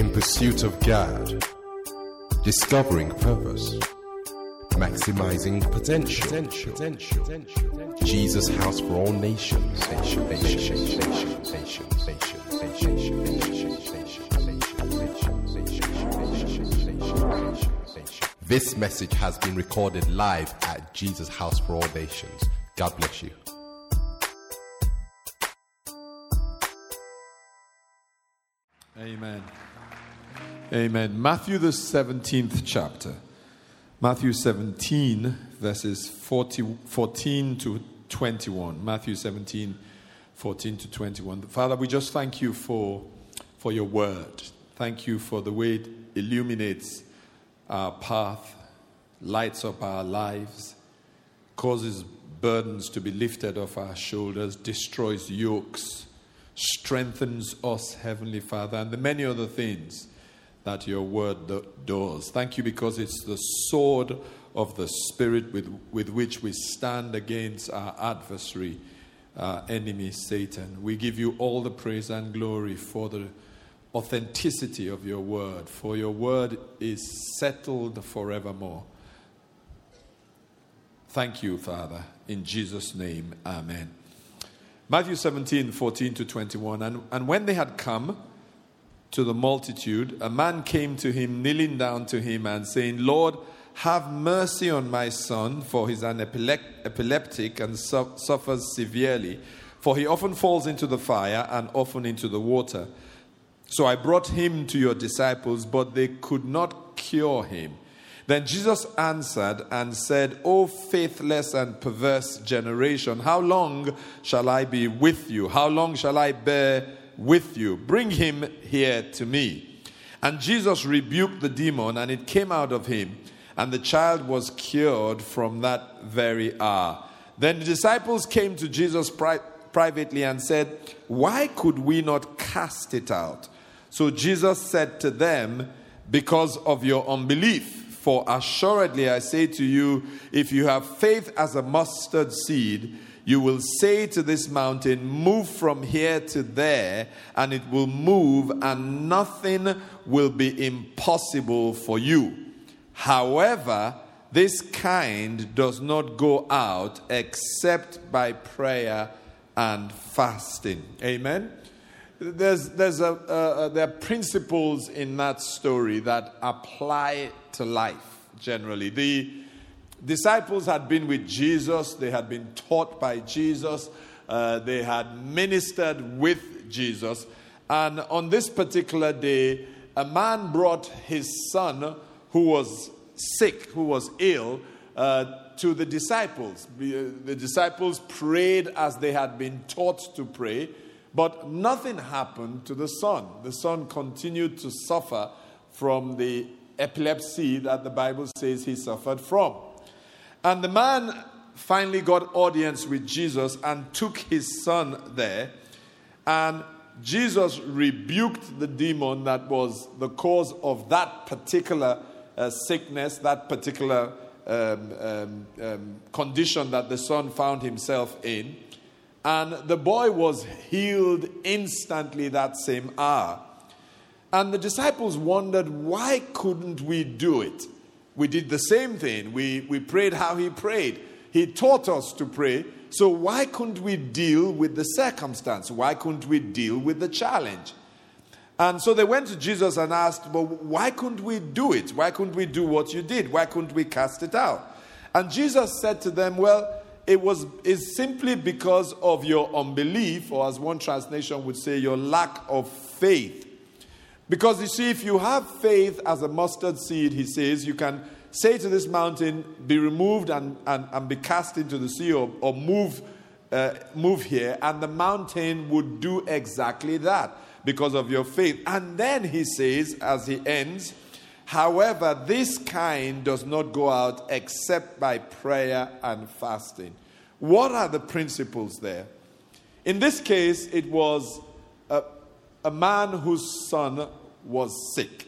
In pursuit of God, discovering purpose, maximizing potential. potential. potential. Jesus House for All Nations. Nation, nation, nation, nation, nation, nation, nation, nation, nation, This message has been recorded live at Jesus House for All Nations. God bless you. Amen. Amen. Matthew, the 17th chapter. Matthew 17, verses 40, 14 to 21. Matthew 17, 14 to 21. Father, we just thank you for, for your word. Thank you for the way it illuminates our path, lights up our lives, causes burdens to be lifted off our shoulders, destroys yokes, strengthens us, Heavenly Father, and the many other things that your word does. Thank you because it's the sword of the Spirit with, with which we stand against our adversary, our enemy, Satan. We give you all the praise and glory for the authenticity of your word, for your word is settled forevermore. Thank you, Father. In Jesus' name, amen. Matthew 17, 14 to 21. And, and when they had come to the multitude, a man came to him, kneeling down to him, and saying, Lord, have mercy on my son, for he's an epileptic and su- suffers severely. For he often falls into the fire and often into the water. So I brought him to your disciples, but they could not cure him. Then Jesus answered and said, O faithless and perverse generation, how long shall I be with you? How long shall I bear with you? Bring him here to me. And Jesus rebuked the demon, and it came out of him, and the child was cured from that very hour. Then the disciples came to Jesus pri- privately and said, Why could we not cast it out? So Jesus said to them, Because of your unbelief. For assuredly I say to you, if you have faith as a mustard seed, you will say to this mountain, Move from here to there, and it will move, and nothing will be impossible for you. However, this kind does not go out except by prayer and fasting. Amen there's, there's a, uh, there are principles in that story that apply to life generally. The disciples had been with Jesus, they had been taught by Jesus, uh, they had ministered with Jesus. And on this particular day, a man brought his son who was sick, who was ill, uh, to the disciples. The disciples prayed as they had been taught to pray. But nothing happened to the son. The son continued to suffer from the epilepsy that the Bible says he suffered from. And the man finally got audience with Jesus and took his son there. And Jesus rebuked the demon that was the cause of that particular uh, sickness, that particular um, um, um, condition that the son found himself in. And the boy was healed instantly that same hour. And the disciples wondered, why couldn't we do it? We did the same thing. We, we prayed how he prayed. He taught us to pray. So why couldn't we deal with the circumstance? Why couldn't we deal with the challenge? And so they went to Jesus and asked, Well, why couldn't we do it? Why couldn't we do what you did? Why couldn't we cast it out? And Jesus said to them, Well, it was is simply because of your unbelief, or as one translation would say, your lack of faith. Because you see, if you have faith as a mustard seed, he says, you can say to this mountain, be removed and, and, and be cast into the sea, or, or move, uh, move here, and the mountain would do exactly that because of your faith. And then he says, as he ends, However, this kind does not go out except by prayer and fasting. What are the principles there? In this case, it was a, a man whose son was sick.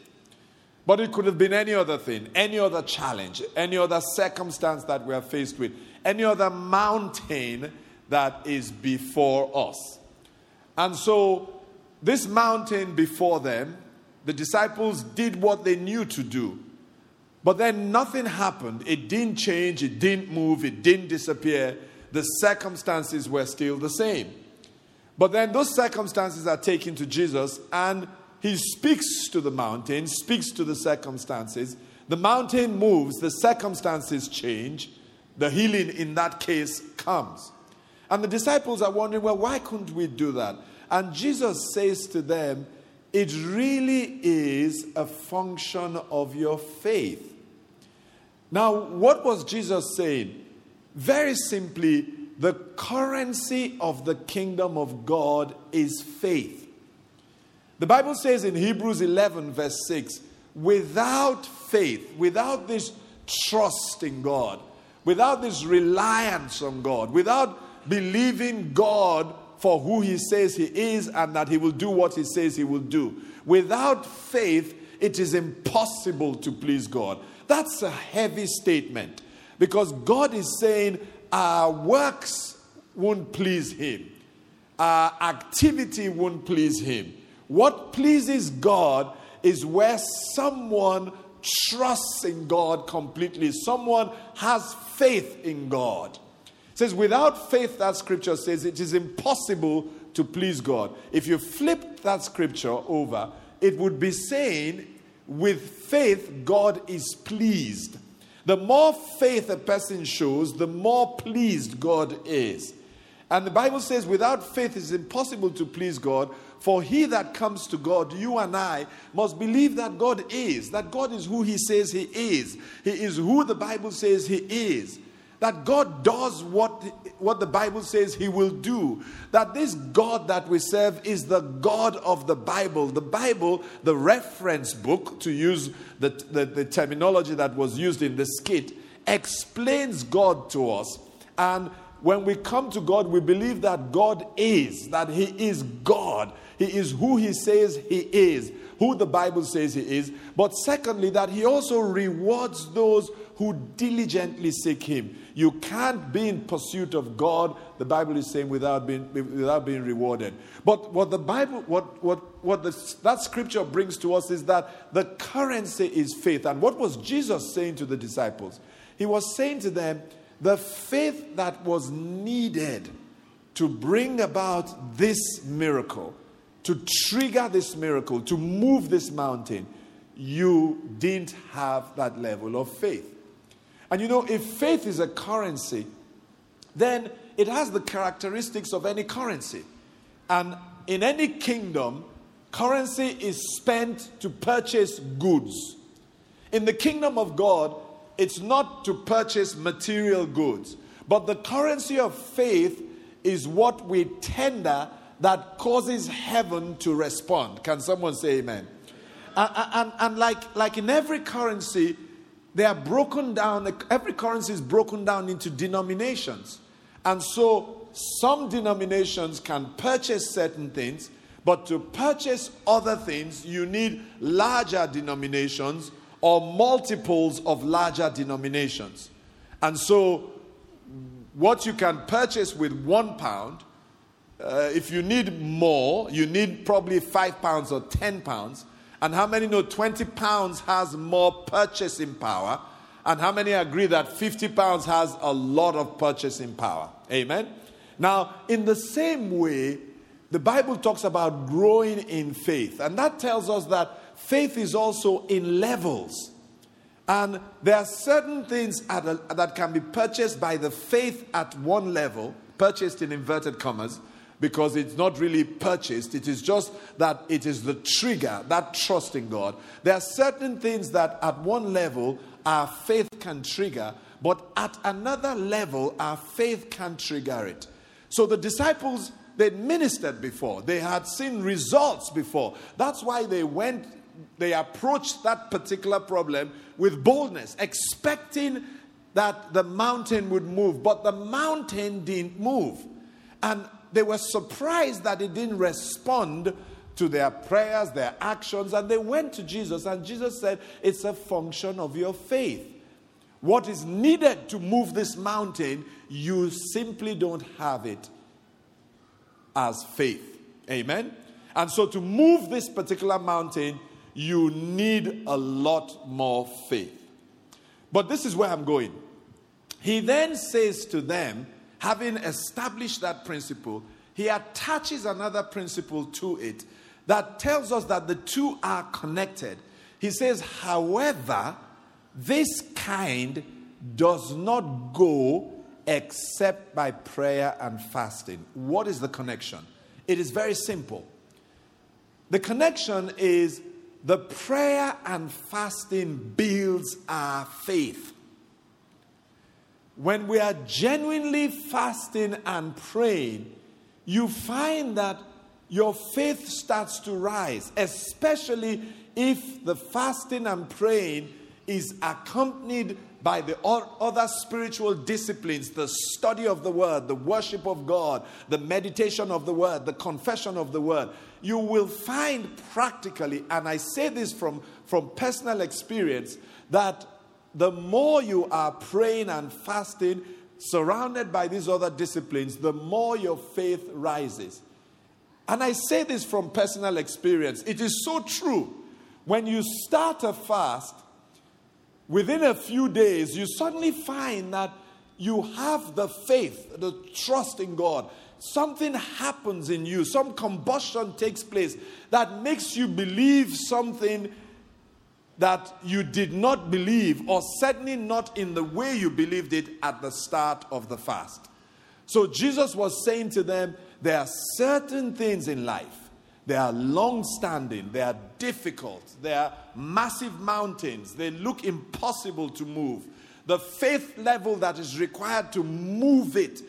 But it could have been any other thing, any other challenge, any other circumstance that we are faced with, any other mountain that is before us. And so, this mountain before them The disciples did what they knew to do. But then nothing happened. It didn't change, it didn't move, it didn't disappear. The circumstances were still the same. But then those circumstances are taken to Jesus, and he speaks to the mountain, speaks to the circumstances. The mountain moves, the circumstances change, the healing in that case comes. And the disciples are wondering, well, why couldn't we do that? And Jesus says to them, it really is a function of your faith. Now, what was Jesus saying? Very simply, the currency of the kingdom of God is faith. The Bible says in Hebrews 11, verse 6, without faith, without this trust in God, without this reliance on God, without believing God for who He says He is and that He will do what He says He will do, without faith, it is impossible to please God. That's a heavy statement because God is saying our works won't please Him, our activity won't please Him. What pleases God is where someone trusts in God completely, someone has faith in God. It says, without faith, that scripture says it is impossible to please God. If you flip that scripture over, it would be saying with faith, God is pleased. The more faith a person shows, the more pleased God is. And the Bible says, without faith, it's impossible to please God. For he that comes to God, you and I, must believe that God is, that God is who he says he is. He is who the Bible says he is that God does what, what the Bible says He will do. That this God that we serve is the God of the Bible. The Bible, the reference book, to use the, the, the terminology that was used in the skit, explains God to us. And when we come to God, we believe that God is, that He is God. He is who He says He is, who the Bible says He is. But secondly, that He also rewards those who diligently seek Him. You can't be in pursuit of God, the Bible is saying, without being, without being rewarded. But what the Bible, what, what, what the, that scripture brings to us is that the currency is faith. And what was Jesus saying to the disciples? He was saying to them, the faith that was needed to bring about this miracle, to trigger this miracle, to move this mountain, you didn't have that level of faith. And you know, if faith is a currency, then it has the characteristics of any currency. And in any kingdom, currency is spent to purchase goods. In the kingdom of God, it's not to purchase material goods, but the currency of faith is what we tender that causes heaven to respond. Can someone say amen? And, and, and like, like in every currency, they are broken down, every currency is broken down into denominations. And so some denominations can purchase certain things, but to purchase other things, you need larger denominations or multiples of larger denominations. And so, what you can purchase with one pound, uh, if you need more, you need probably five pounds or ten pounds. And how many know 20 pounds has more purchasing power? And how many agree that 50 pounds has a lot of purchasing power? Amen. Now, in the same way, the Bible talks about growing in faith. And that tells us that faith is also in levels. And there are certain things a, that can be purchased by the faith at one level, purchased in inverted commas, because it's not really purchased. It is just that it is the trigger, that trust in God. There are certain things that at one level our faith can trigger, but at another level our faith can trigger it. So the disciples, they ministered before, they had seen results before. That's why they went, they approached that particular problem with boldness, expecting that the mountain would move, but the mountain didn't move. And they were surprised that it didn't respond to their prayers, their actions, and they went to Jesus, and Jesus said, It's a function of your faith. What is needed to move this mountain, you simply don't have it as faith. Amen? And so, to move this particular mountain, you need a lot more faith. But this is where I'm going. He then says to them, having established that principle, he attaches another principle to it that tells us that the two are connected. He says, however, this kind does not go except by prayer and fasting. What is the connection? It is very simple. The connection is the prayer and fasting builds our faith. When we are genuinely fasting and praying, you find that your faith starts to rise, especially if the fasting and praying is accompanied by the other spiritual disciplines the study of the word, the worship of God, the meditation of the word, the confession of the word. You will find practically, and I say this from, from personal experience, that the more you are praying and fasting, surrounded by these other disciplines, the more your faith rises. And I say this from personal experience. It is so true. When you start a fast, within a few days, you suddenly find that you have the faith, the trust in God. Something happens in you, some combustion takes place that makes you believe something that you did not believe, or certainly not in the way you believed it at the start of the fast. So Jesus was saying to them, There are certain things in life they are long standing, they are difficult, they are massive mountains, they look impossible to move. The faith level that is required to move it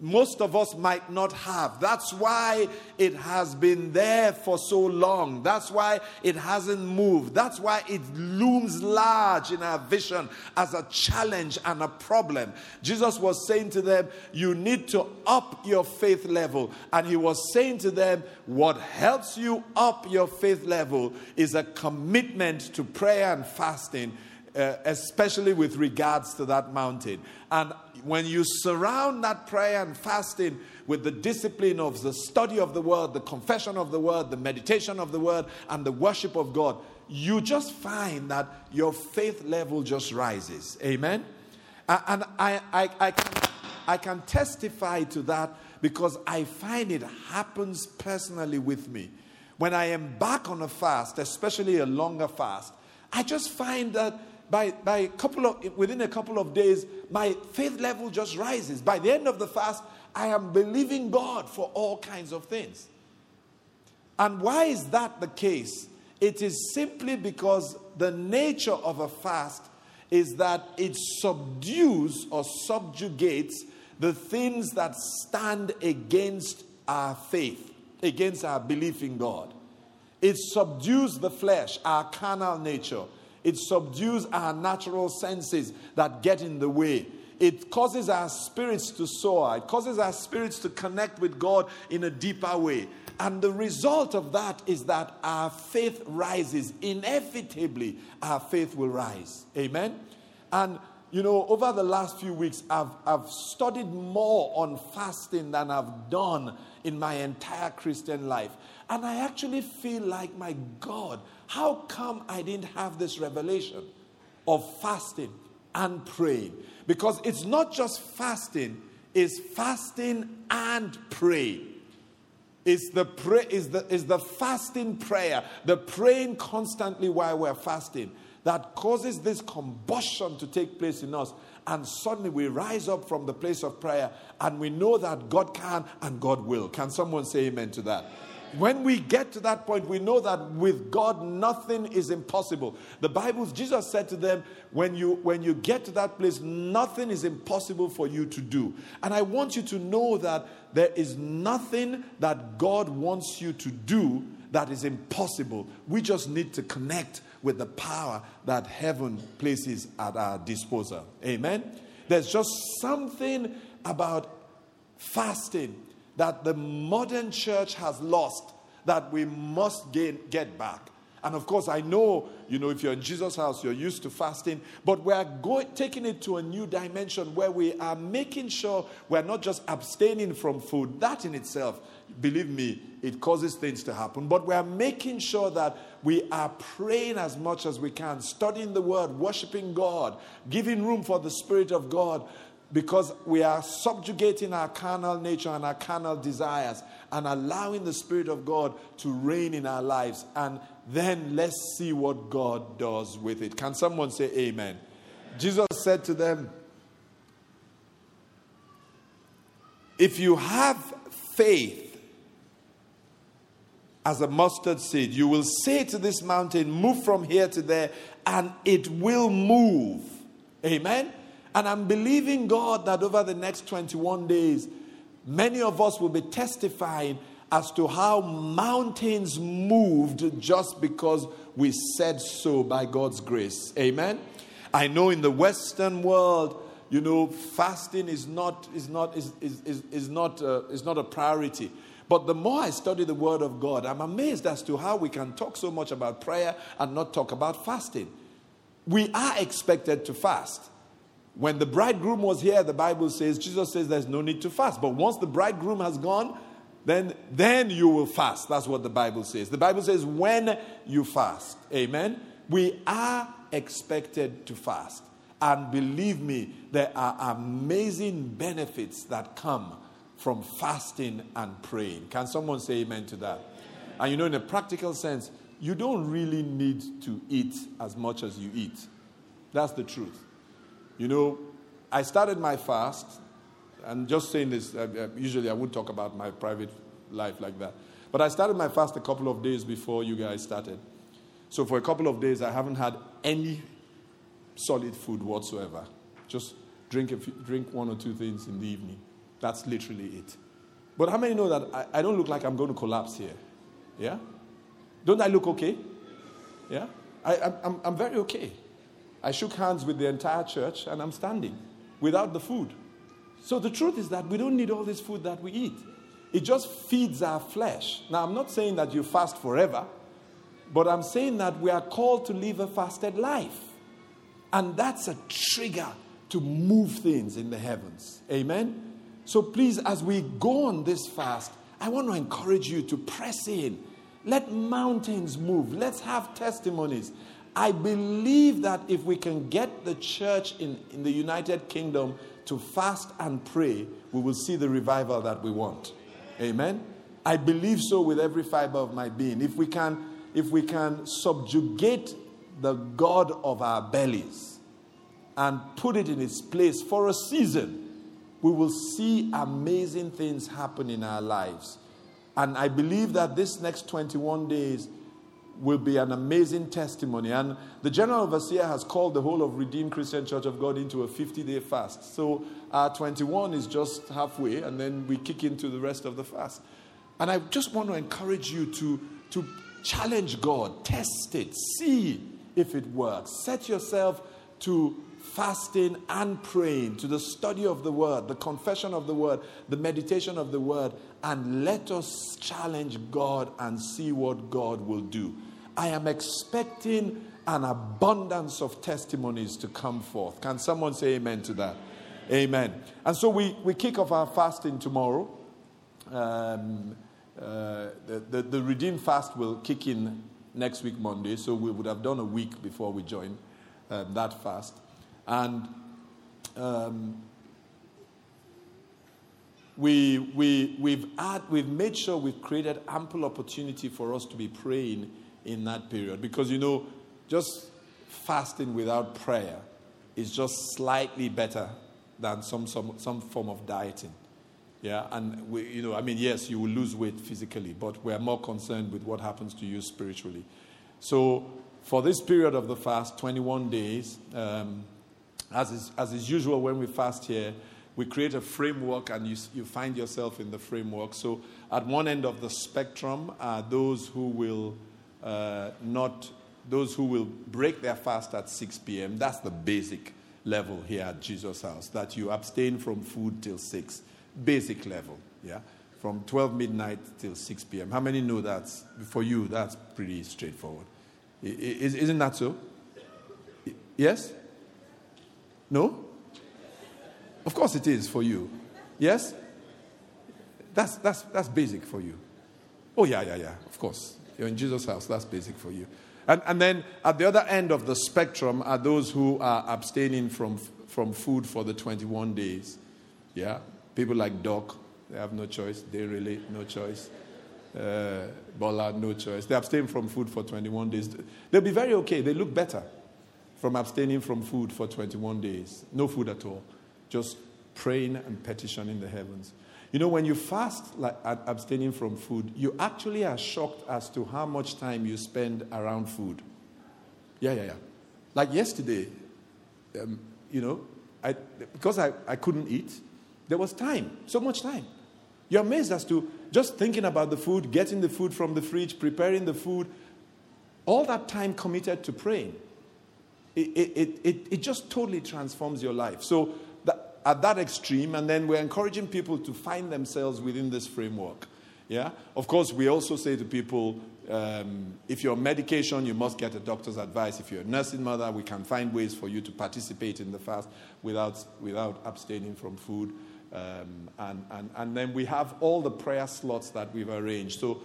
most of us might not have. That's why it has been there for so long. That's why it hasn't moved. That's why it looms large in our vision as a challenge and a problem. Jesus was saying to them, You need to up your faith level. And he was saying to them, What helps you up your faith level is a commitment to prayer and fasting. Uh, especially with regards to that mountain. And when you surround that prayer and fasting with the discipline of the study of the word, the confession of the word, the meditation of the word, and the worship of God, you just find that your faith level just rises. Amen? And I, I, I, can, I can testify to that because I find it happens personally with me. When I am back on a fast, especially a longer fast, I just find that by, by a couple of, within a couple of days, my faith level just rises. By the end of the fast, I am believing God for all kinds of things. And why is that the case? It is simply because the nature of a fast is that it subdues or subjugates the things that stand against our faith, against our belief in God. It subdues the flesh, our carnal nature. It subdues our natural senses that get in the way. It causes our spirits to soar. It causes our spirits to connect with God in a deeper way. And the result of that is that our faith rises. Inevitably, our faith will rise. Amen? And, you know, over the last few weeks, I've, I've studied more on fasting than I've done in my entire Christian life. And I actually feel like, my God, how come I didn't have this revelation of fasting and praying? Because it's not just fasting, it's fasting and praying. It's the, pray, is the, is the fasting prayer, the praying constantly while we're fasting that causes this combustion to take place in us. And suddenly we rise up from the place of prayer and we know that God can and God will. Can someone say amen to that? When we get to that point, we know that with God nothing is impossible. The Bible, Jesus said to them, when you when you get to that place, nothing is impossible for you to do. And I want you to know that there is nothing that God wants you to do that is impossible. We just need to connect with the power that heaven places at our disposal. Amen. There's just something about fasting that the modern church has lost that we must gain, get back. And of course, I know, you know, if you're in Jesus' house, you're used to fasting, but we are going, taking it to a new dimension where we are making sure we're not just abstaining from food. That in itself, believe me, it causes things to happen. But we are making sure that we are praying as much as we can, studying the word, worshiping God, giving room for the Spirit of God, because we are subjugating our carnal nature and our carnal desires and allowing the Spirit of God to reign in our lives. And then let's see what God does with it. Can someone say amen? Jesus said to them, If you have faith as a mustard seed, you will say to this mountain, Move from here to there, and it will move. Amen. And I'm believing God that over the next 21 days, many of us will be testifying as to how mountains moved just because we said so by God's grace. Amen. I know in the Western world, you know, fasting is not is not is is, is, is not uh, is not a priority. But the more I study the Word of God, I'm amazed as to how we can talk so much about prayer and not talk about fasting. We are expected to fast. When the bridegroom was here, the Bible says, Jesus says there's no need to fast. But once the bridegroom has gone, then, then you will fast. That's what the Bible says. The Bible says when you fast. Amen. We are expected to fast. And believe me, there are amazing benefits that come from fasting and praying. Can someone say amen to that? And you know, in a practical sense, you don't really need to eat as much as you eat. That's the truth. You know, I started my fast, and just saying this, uh, uh, usually I wouldn't talk about my private life like that. But I started my fast a couple of days before you guys started. So for a couple of days, I haven't had any solid food whatsoever. Just drink, a few, drink one or two things in the evening. That's literally it. But how many know that I, I don't look like I'm going to collapse here? Yeah? Don't I look okay? Yeah? I, I'm, I'm very okay. I shook hands with the entire church and I'm standing without the food. So the truth is that we don't need all this food that we eat. It just feeds our flesh. Now, I'm not saying that you fast forever, but I'm saying that we are called to live a fasted life. And that's a trigger to move things in the heavens. Amen? So please, as we go on this fast, I want to encourage you to press in. Let mountains move. Let's have testimonies. I believe that if we can get the church in, in the United Kingdom to fast and pray, we will see the revival that we want. Amen. I believe so with every fiber of my being. If we can, if we can subjugate the God of our bellies and put it in its place for a season, we will see amazing things happen in our lives. And I believe that this next 21 days will be an amazing testimony. And the General Overseer has called the whole of Redeemed Christian Church of God into a 50 day fast. So our 21 is just halfway, and then we kick into the rest of the fast. And I just want to encourage you to, to challenge God, test it, see if it works. Set yourself to fasting and praying, to the study of the word, the confession of the word, the meditation of the word, and let us challenge God and see what God will do. I am expecting an abundance of testimonies to come forth. Can someone say amen to that? Amen. And so we, we kick off our fasting tomorrow. Um, uh, the, the, the Redeem fast will kick in next week, Monday. So we would have done a week before we join um, that fast. And um, we, we, we've, add, we've made sure we've created ample opportunity for us to be praying in that period. Because, you know, just fasting without prayer is just slightly better than some, some, some form of dieting. Yeah, and we, you know, I mean, yes, you will lose weight physically, but we're more concerned with what happens to you spiritually. So, for this period of the fast, 21 days, um, as, is, as is usual when we fast here, we create a framework and you, you find yourself in the framework. So, at one end of the spectrum are those who will uh, not those who will break their fast at 6 p.m. That's the basic level here at Jesus House, that you abstain from food till 6. Basic level, yeah? From 12 midnight till 6 p.m. How many know that? For you, that's pretty straightforward. Isn't that so? Yes? No? Of course it is for you. Yes? That's, that's, that's basic for you. Oh, yeah, yeah, yeah, of course. You're in Jesus' house, that's basic for you. And, and then at the other end of the spectrum are those who are abstaining from, from food for the 21 days. Yeah? People like Doc, they have no choice. They really, no choice. Uh, Bola, no choice. They abstain from food for 21 days. They'll be very okay. They look better from abstaining from food for 21 days. No food at all. Just praying and petitioning the heavens. You know, when you fast, like abstaining from food, you actually are shocked as to how much time you spend around food. Yeah, yeah, yeah. Like yesterday, um, you know, I, because I, I couldn't eat, there was time, so much time. You're amazed as to just thinking about the food, getting the food from the fridge, preparing the food, all that time committed to praying. It, it, it, it, just totally transforms your life. So, that, at that extreme, and then we're encouraging people to find themselves within this framework. Yeah? Of course, we also say to people um, if you're on medication, you must get a doctor's advice. If you're a nursing mother, we can find ways for you to participate in the fast without, without abstaining from food. Um, and, and, and then we have all the prayer slots that we've arranged. So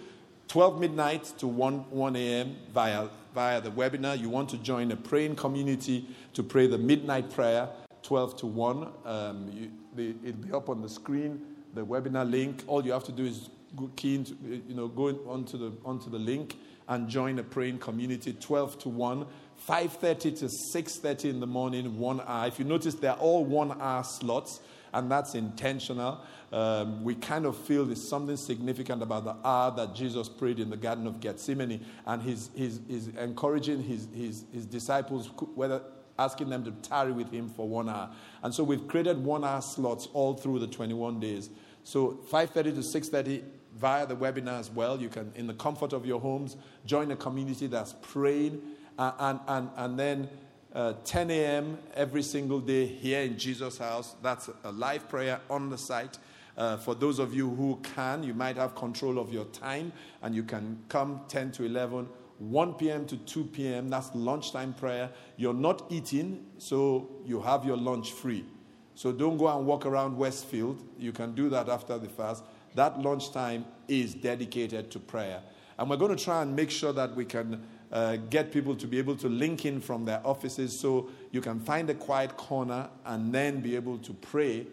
12 midnight to 1, 1 a.m. Via, via the webinar. You want to join a praying community to pray the midnight prayer, 12 to 1. Um, you, the, it'll be up on the screen, the webinar link. All you have to do is go, key into, you know, go onto the, onto the link and join a praying community, 12 to 1. 5.30 to 6.30 in the morning, one hour. If you notice, they're all one hour slots and that's intentional. Um, we kind of feel there's something significant about the hour that Jesus prayed in the Garden of Gethsemane, and he's, he's, he's encouraging his, his, his disciples, whether asking them to tarry with him for one hour. And so we've created one hour slots all through the 21 days. So 5.30 to 6.30 via the webinar as well. You can, in the comfort of your homes, join a community that's praying. And, and, and then uh, 10 a.m. every single day here in Jesus' house. That's a live prayer on the site. Uh, for those of you who can, you might have control of your time and you can come 10 to 11, 1 p.m. to 2 p.m. That's lunchtime prayer. You're not eating, so you have your lunch free. So don't go and walk around Westfield. You can do that after the fast. That lunchtime is dedicated to prayer. And we're going to try and make sure that we can uh, get people to be able to link in from their offices so you can find a quiet corner and then be able to pray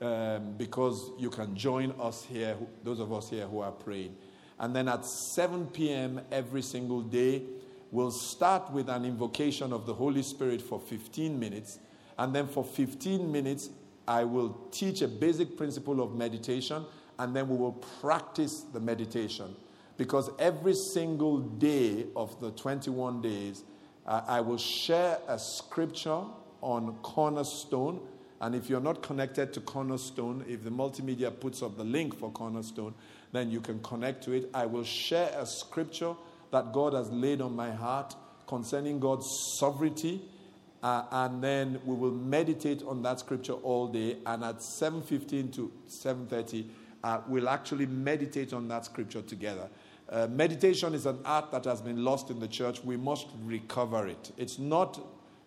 um, because you can join us here, those of us here who are praying. And then at 7 p.m. every single day, we'll start with an invocation of the Holy Spirit for 15 minutes. And then for 15 minutes, I will teach a basic principle of meditation, and then we will practice the meditation because every single day of the 21 days, uh, I will share a scripture on Cornerstone. And if you're not connected to Cornerstone, if the multimedia puts up the link for Cornerstone, then you can connect to it. I will share a scripture that God has laid on my heart concerning God's sovereignty. Uh, and then we will meditate on that scripture all day. And at 7:15 to 7:30, uh, we'll actually meditate on that scripture together. Uh, meditation is an art that has been lost in the church. We must recover it. It's not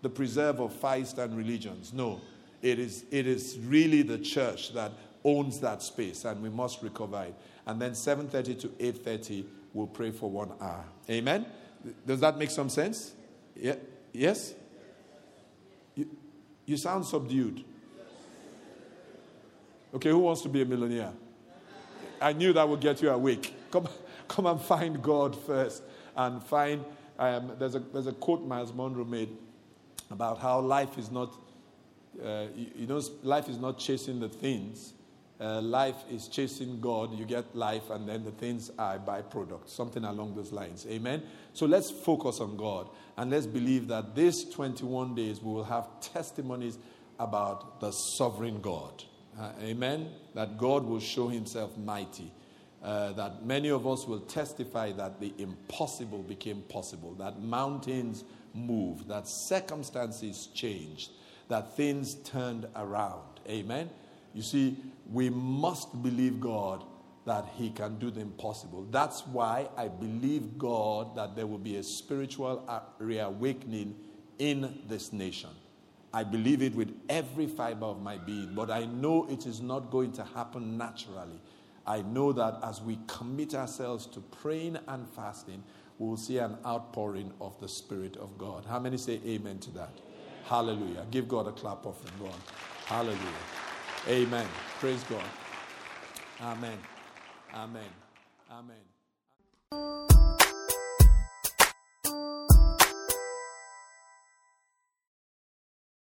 the preserve of five and religions. No, it is, it is really the church that owns that space, and we must recover it. And then 7:30 to 8:30, we'll pray for one hour. Amen. Does that make some sense? Yeah. Yes. You, you sound subdued. Okay, who wants to be a millionaire? I knew that would get you awake. Come. Come and find God first and find. Um, there's, a, there's a quote Myles Munroe made about how life is not, uh, you, you, know, life is not chasing the things. Uh, life is chasing God. You get life, and then the things are byproduct, something along those lines. Amen. So let's focus on God and let's believe that these 21 days we will have testimonies about the sovereign God. Uh, amen. That God will show Himself mighty uh, that many of us will testify that the impossible became possible, that mountains moved, that circumstances changed, that things turned around. Amen. You see, we must believe God that He can do the impossible. That's why I believe God that there will be a spiritual reawakening in this nation. I believe it with every fiber of my being, but I know it is not going to happen naturally. I know that as we commit ourselves to praying and fasting, we will see an outpouring of the Spirit of God. How many say amen to that? Amen. Hallelujah. Give God a clap offering. Go on. Hallelujah. Amen. Praise God. Amen. Amen. Amen.